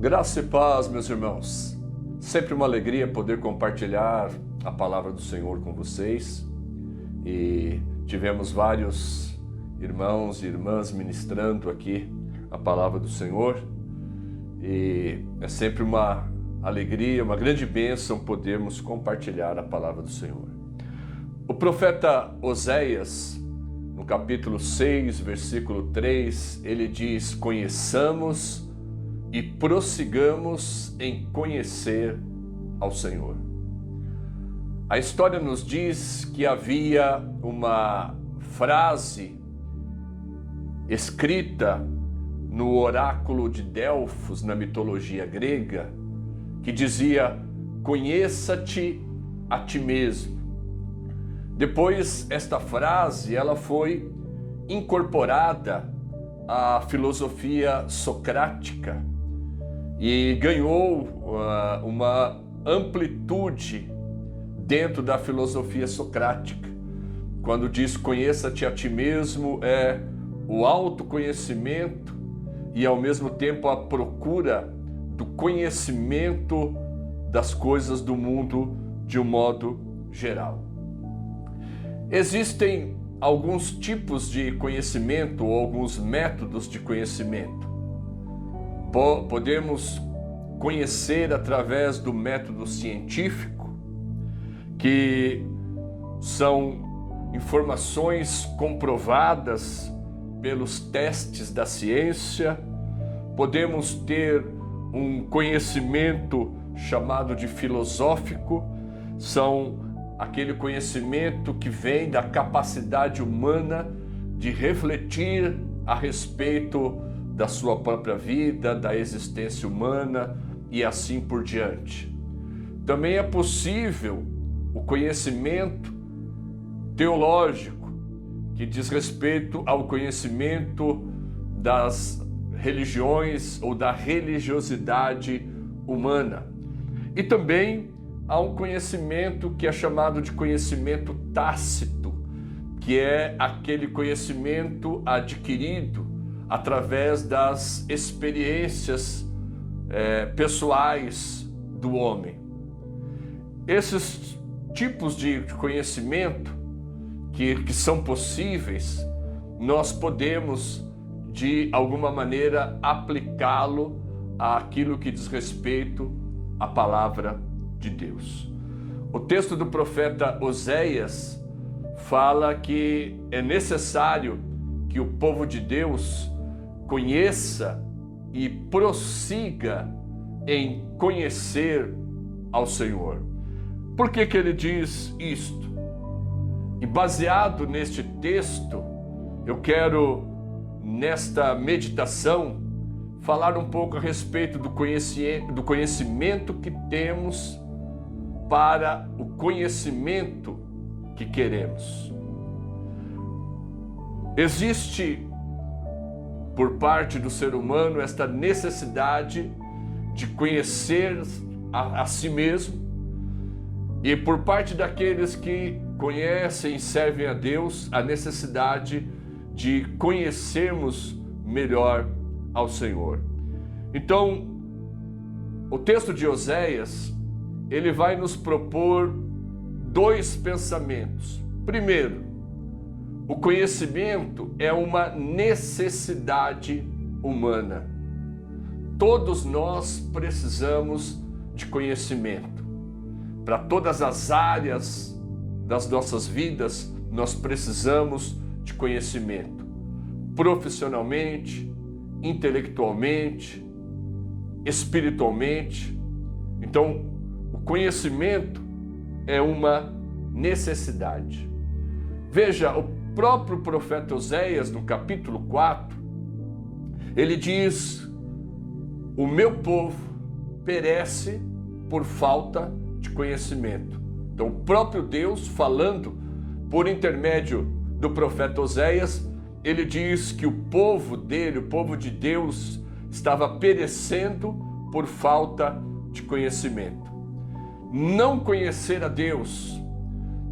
Graça e paz, meus irmãos. Sempre uma alegria poder compartilhar a palavra do Senhor com vocês. E tivemos vários irmãos e irmãs ministrando aqui a palavra do Senhor. E é sempre uma alegria, uma grande bênção podermos compartilhar a palavra do Senhor. O profeta Oséias, no capítulo 6, versículo 3, ele diz: Conheçamos e prossigamos em conhecer ao Senhor. A história nos diz que havia uma frase escrita no oráculo de Delfos, na mitologia grega, que dizia: Conheça-te a ti mesmo. Depois, esta frase ela foi incorporada à filosofia socrática e ganhou uh, uma amplitude dentro da filosofia socrática. Quando diz conheça-te a ti mesmo, é o autoconhecimento e ao mesmo tempo a procura do conhecimento das coisas do mundo de um modo geral. Existem alguns tipos de conhecimento ou alguns métodos de conhecimento podemos conhecer através do método científico, que são informações comprovadas pelos testes da ciência, podemos ter um conhecimento chamado de filosófico, são aquele conhecimento que vem da capacidade humana de refletir a respeito da sua própria vida, da existência humana e assim por diante. Também é possível o conhecimento teológico, que diz respeito ao conhecimento das religiões ou da religiosidade humana. E também há um conhecimento que é chamado de conhecimento tácito, que é aquele conhecimento adquirido através das experiências é, pessoais do homem. Esses tipos de conhecimento que, que são possíveis, nós podemos, de alguma maneira, aplicá-lo àquilo que diz respeito à palavra de Deus. O texto do profeta Oséias fala que é necessário que o povo de Deus conheça e prossiga em conhecer ao Senhor. Por que, que ele diz isto? E baseado neste texto, eu quero, nesta meditação, falar um pouco a respeito do do conhecimento que temos para o conhecimento que queremos. Existe por parte do ser humano esta necessidade de conhecer a, a si mesmo e por parte daqueles que conhecem e servem a Deus a necessidade de conhecermos melhor ao Senhor. Então, o texto de Oséias, ele vai nos propor dois pensamentos. Primeiro, o conhecimento é uma necessidade humana. Todos nós precisamos de conhecimento. Para todas as áreas das nossas vidas, nós precisamos de conhecimento. Profissionalmente, intelectualmente, espiritualmente. Então, o conhecimento é uma necessidade. Veja, o próprio profeta Oséias, no capítulo 4, ele diz: O meu povo perece por falta de conhecimento. Então, o próprio Deus, falando por intermédio do profeta Oséias, ele diz que o povo dele, o povo de Deus, estava perecendo por falta de conhecimento. Não conhecer a Deus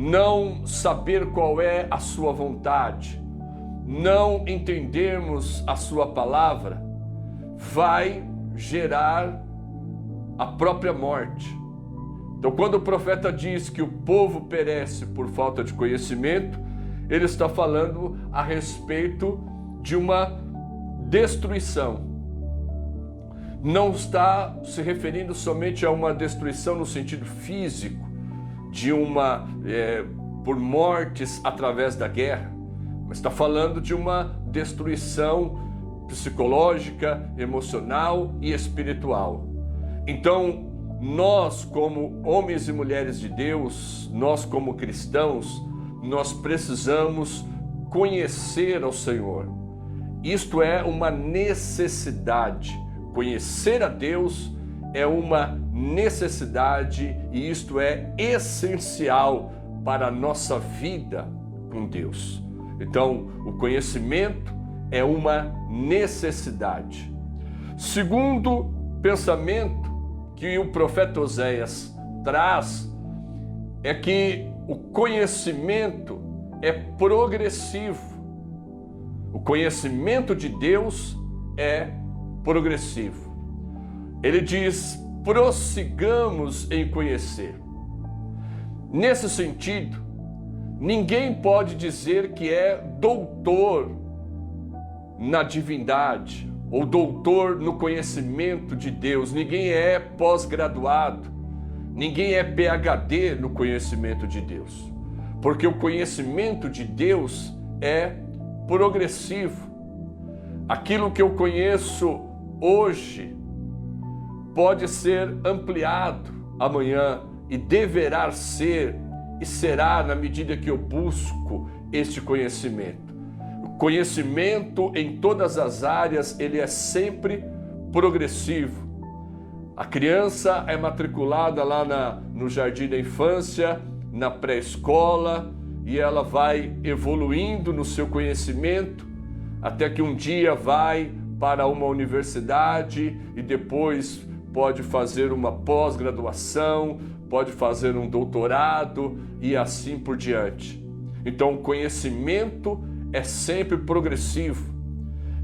não saber qual é a sua vontade, não entendermos a sua palavra, vai gerar a própria morte. Então, quando o profeta diz que o povo perece por falta de conhecimento, ele está falando a respeito de uma destruição. Não está se referindo somente a uma destruição no sentido físico, de uma é, por mortes através da guerra, mas está falando de uma destruição psicológica, emocional e espiritual. Então, nós, como homens e mulheres de Deus, nós, como cristãos, nós precisamos conhecer ao Senhor. Isto é uma necessidade. Conhecer a Deus é uma necessidade e isto é essencial para a nossa vida com Deus. Então, o conhecimento é uma necessidade. Segundo pensamento que o profeta Oséias traz é que o conhecimento é progressivo. O conhecimento de Deus é progressivo. Ele diz: prossigamos em conhecer. Nesse sentido, ninguém pode dizer que é doutor na divindade ou doutor no conhecimento de Deus. Ninguém é pós-graduado, ninguém é PhD no conhecimento de Deus. Porque o conhecimento de Deus é progressivo. Aquilo que eu conheço hoje pode ser ampliado amanhã e deverá ser e será na medida que eu busco este conhecimento conhecimento em todas as áreas, ele é sempre progressivo. A criança é matriculada lá na, no jardim da infância, na pré-escola, e ela vai evoluindo no seu conhecimento, até que um dia vai para uma universidade e depois pode fazer uma pós-graduação, pode fazer um doutorado e assim por diante. Então, o conhecimento é sempre progressivo.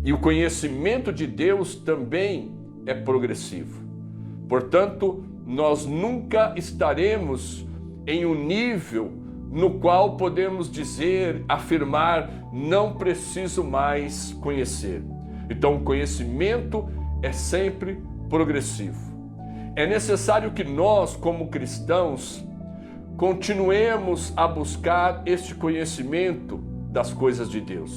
E o conhecimento de Deus também é progressivo. Portanto, nós nunca estaremos em um nível no qual podemos dizer, afirmar, não preciso mais conhecer. Então, o conhecimento é sempre progressivo. É necessário que nós, como cristãos, continuemos a buscar este conhecimento das coisas de Deus.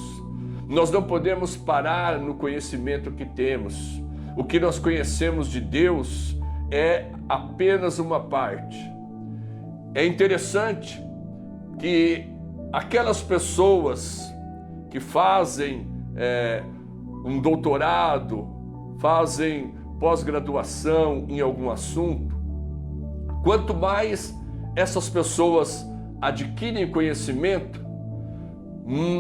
Nós não podemos parar no conhecimento que temos. O que nós conhecemos de Deus é apenas uma parte. É interessante que aquelas pessoas que fazem é, um doutorado, fazem pós-graduação em algum assunto, quanto mais essas pessoas adquirem conhecimento,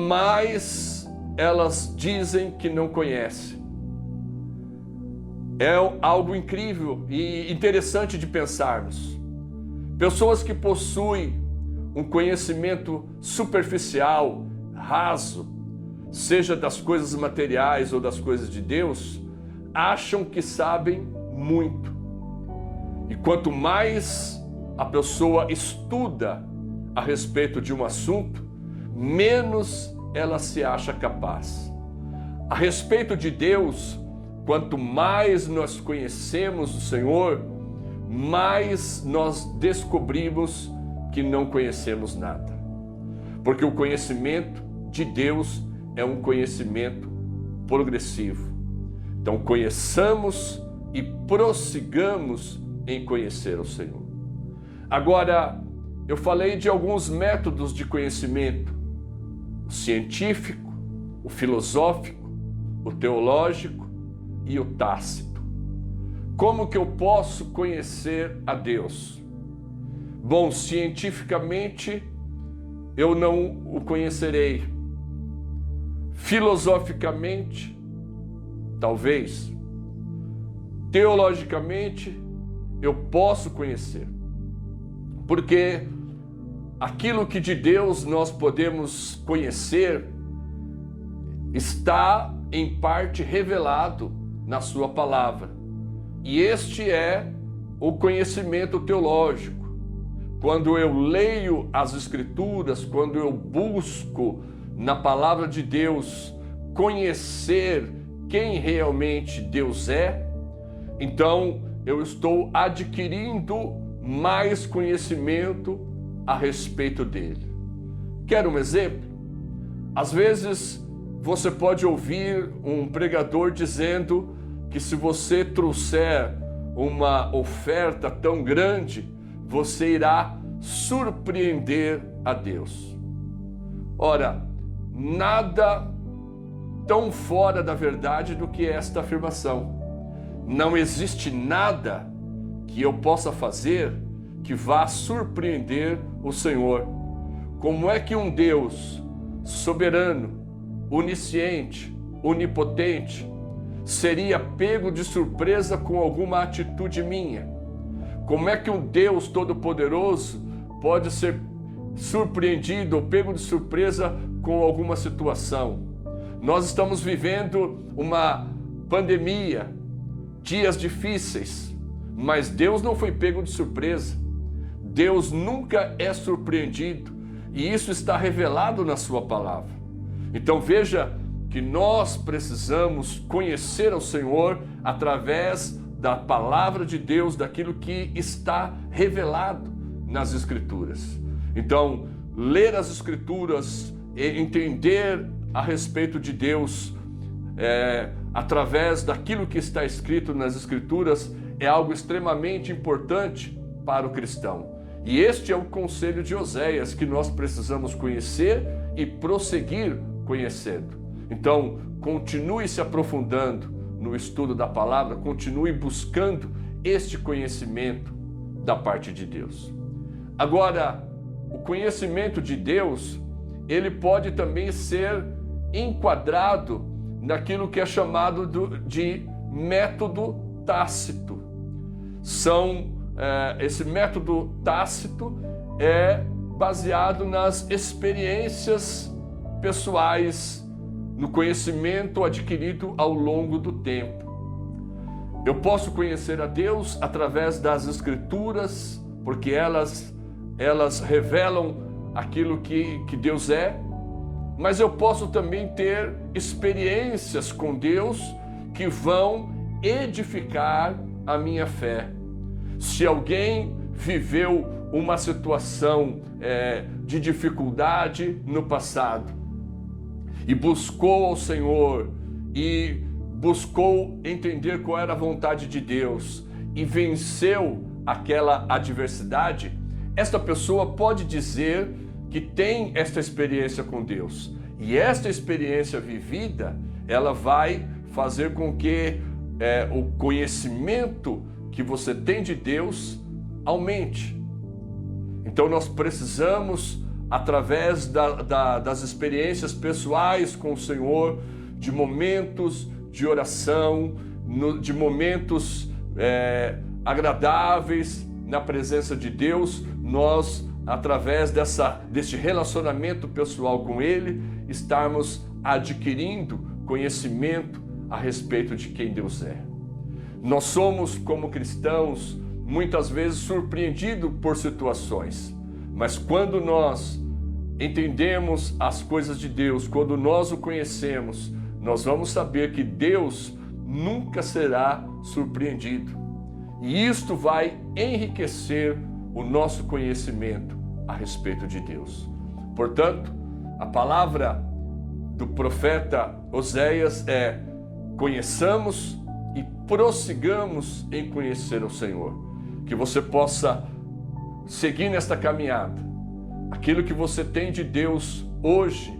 mais elas dizem que não conhecem. É algo incrível e interessante de pensarmos. Pessoas que possuem um conhecimento superficial, raso, seja das coisas materiais ou das coisas de Deus, acham que sabem muito. E quanto mais a pessoa estuda a respeito de um assunto, menos ela se acha capaz. A respeito de Deus, quanto mais nós conhecemos o Senhor, mais nós descobrimos que não conhecemos nada. Porque o conhecimento de Deus é um conhecimento progressivo. Então, conheçamos e prossigamos em conhecer o Senhor. Agora, eu falei de alguns métodos de conhecimento o científico, o filosófico, o teológico e o tácito. Como que eu posso conhecer a Deus? Bom, cientificamente eu não o conhecerei. Filosoficamente, talvez. Teologicamente, eu posso conhecer. Porque aquilo que de Deus nós podemos conhecer está em parte revelado na Sua palavra. E este é o conhecimento teológico. Quando eu leio as Escrituras, quando eu busco na palavra de Deus conhecer quem realmente Deus é, então eu estou adquirindo mais conhecimento a respeito dele. Quer um exemplo? Às vezes você pode ouvir um pregador dizendo que se você trouxer uma oferta tão grande, você irá surpreender a Deus. Ora, nada tão fora da verdade do que esta afirmação. Não existe nada que eu possa fazer que vá surpreender o Senhor. Como é que um Deus soberano, onisciente, onipotente, seria pego de surpresa com alguma atitude minha? Como é que um Deus todo-poderoso pode ser surpreendido ou pego de surpresa com alguma situação? Nós estamos vivendo uma pandemia, dias difíceis, mas Deus não foi pego de surpresa. Deus nunca é surpreendido e isso está revelado na Sua palavra. Então veja que nós precisamos conhecer ao Senhor através da palavra de Deus, daquilo que está revelado nas Escrituras. Então, ler as Escrituras, entender a respeito de Deus é, através daquilo que está escrito nas Escrituras é algo extremamente importante para o cristão. E este é o conselho de Oséias que nós precisamos conhecer e prosseguir conhecendo. Então, continue se aprofundando no estudo da palavra, continue buscando este conhecimento da parte de Deus. Agora, o conhecimento de Deus, ele pode também ser enquadrado naquilo que é chamado de método tácito. São é, esse método tácito é baseado nas experiências pessoais, no conhecimento adquirido ao longo do tempo. Eu posso conhecer a Deus através das Escrituras, porque elas, elas revelam aquilo que, que Deus é, mas eu posso também ter experiências com Deus que vão edificar a minha fé. Se alguém viveu uma situação é, de dificuldade no passado e buscou ao Senhor e buscou entender qual era a vontade de Deus e venceu aquela adversidade, esta pessoa pode dizer que tem esta experiência com Deus. E esta experiência vivida, ela vai fazer com que é, o conhecimento que você tem de Deus aumente. Então nós precisamos, através da, da, das experiências pessoais com o Senhor, de momentos de oração, no, de momentos é, agradáveis na presença de Deus, nós através dessa, deste relacionamento pessoal com Ele, estarmos adquirindo conhecimento a respeito de quem Deus é. Nós somos, como cristãos, muitas vezes surpreendidos por situações, mas quando nós entendemos as coisas de Deus, quando nós o conhecemos, nós vamos saber que Deus nunca será surpreendido. E isto vai enriquecer o nosso conhecimento a respeito de Deus. Portanto, a palavra do profeta Oséias é: conheçamos e prossigamos em conhecer o Senhor. Que você possa seguir nesta caminhada. Aquilo que você tem de Deus hoje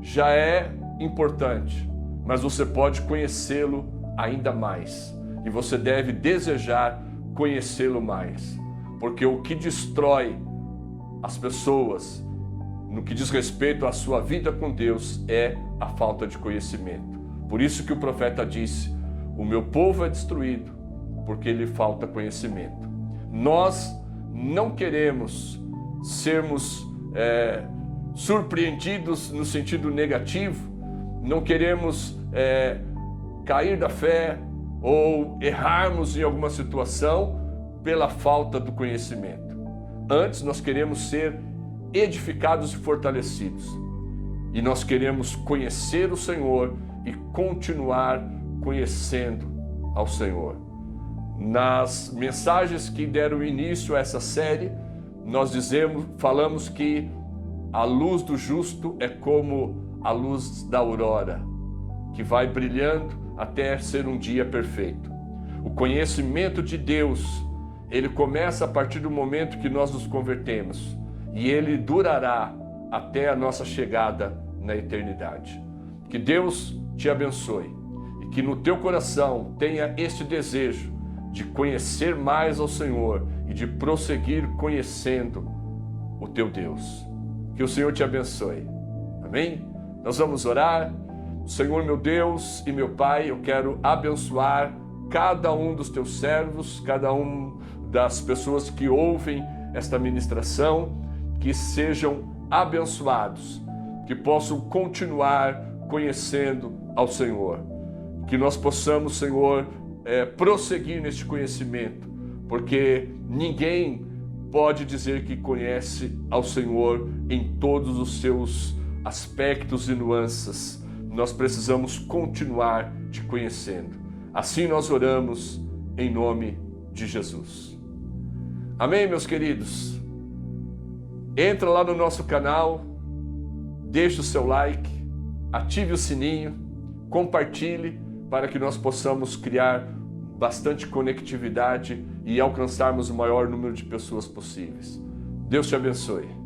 já é importante, mas você pode conhecê-lo ainda mais. E você deve desejar conhecê-lo mais. Porque o que destrói as pessoas no que diz respeito à sua vida com Deus é a falta de conhecimento. Por isso que o profeta disse: O meu povo é destruído porque lhe falta conhecimento. Nós não queremos sermos é, surpreendidos no sentido negativo, não queremos é, cair da fé, ou errarmos em alguma situação pela falta do conhecimento. Antes, nós queremos ser edificados e fortalecidos. E nós queremos conhecer o Senhor e continuar conhecendo ao Senhor. Nas mensagens que deram início a essa série, nós dizemos, falamos que a luz do justo é como a luz da aurora, que vai brilhando até ser um dia perfeito. O conhecimento de Deus, ele começa a partir do momento que nós nos convertemos e ele durará até a nossa chegada na eternidade. Que Deus te abençoe e que no teu coração tenha este desejo de conhecer mais ao Senhor e de prosseguir conhecendo o teu Deus. Que o Senhor te abençoe. Amém? Nós vamos orar. Senhor meu Deus e meu Pai, eu quero abençoar cada um dos teus servos, cada um das pessoas que ouvem esta ministração, que sejam abençoados, que possam continuar conhecendo ao Senhor, que nós possamos, Senhor, é, prosseguir neste conhecimento, porque ninguém pode dizer que conhece ao Senhor em todos os seus aspectos e nuances nós precisamos continuar te conhecendo. Assim nós oramos em nome de Jesus. Amém, meus queridos? Entra lá no nosso canal, deixe o seu like, ative o sininho, compartilhe para que nós possamos criar bastante conectividade e alcançarmos o maior número de pessoas possíveis. Deus te abençoe.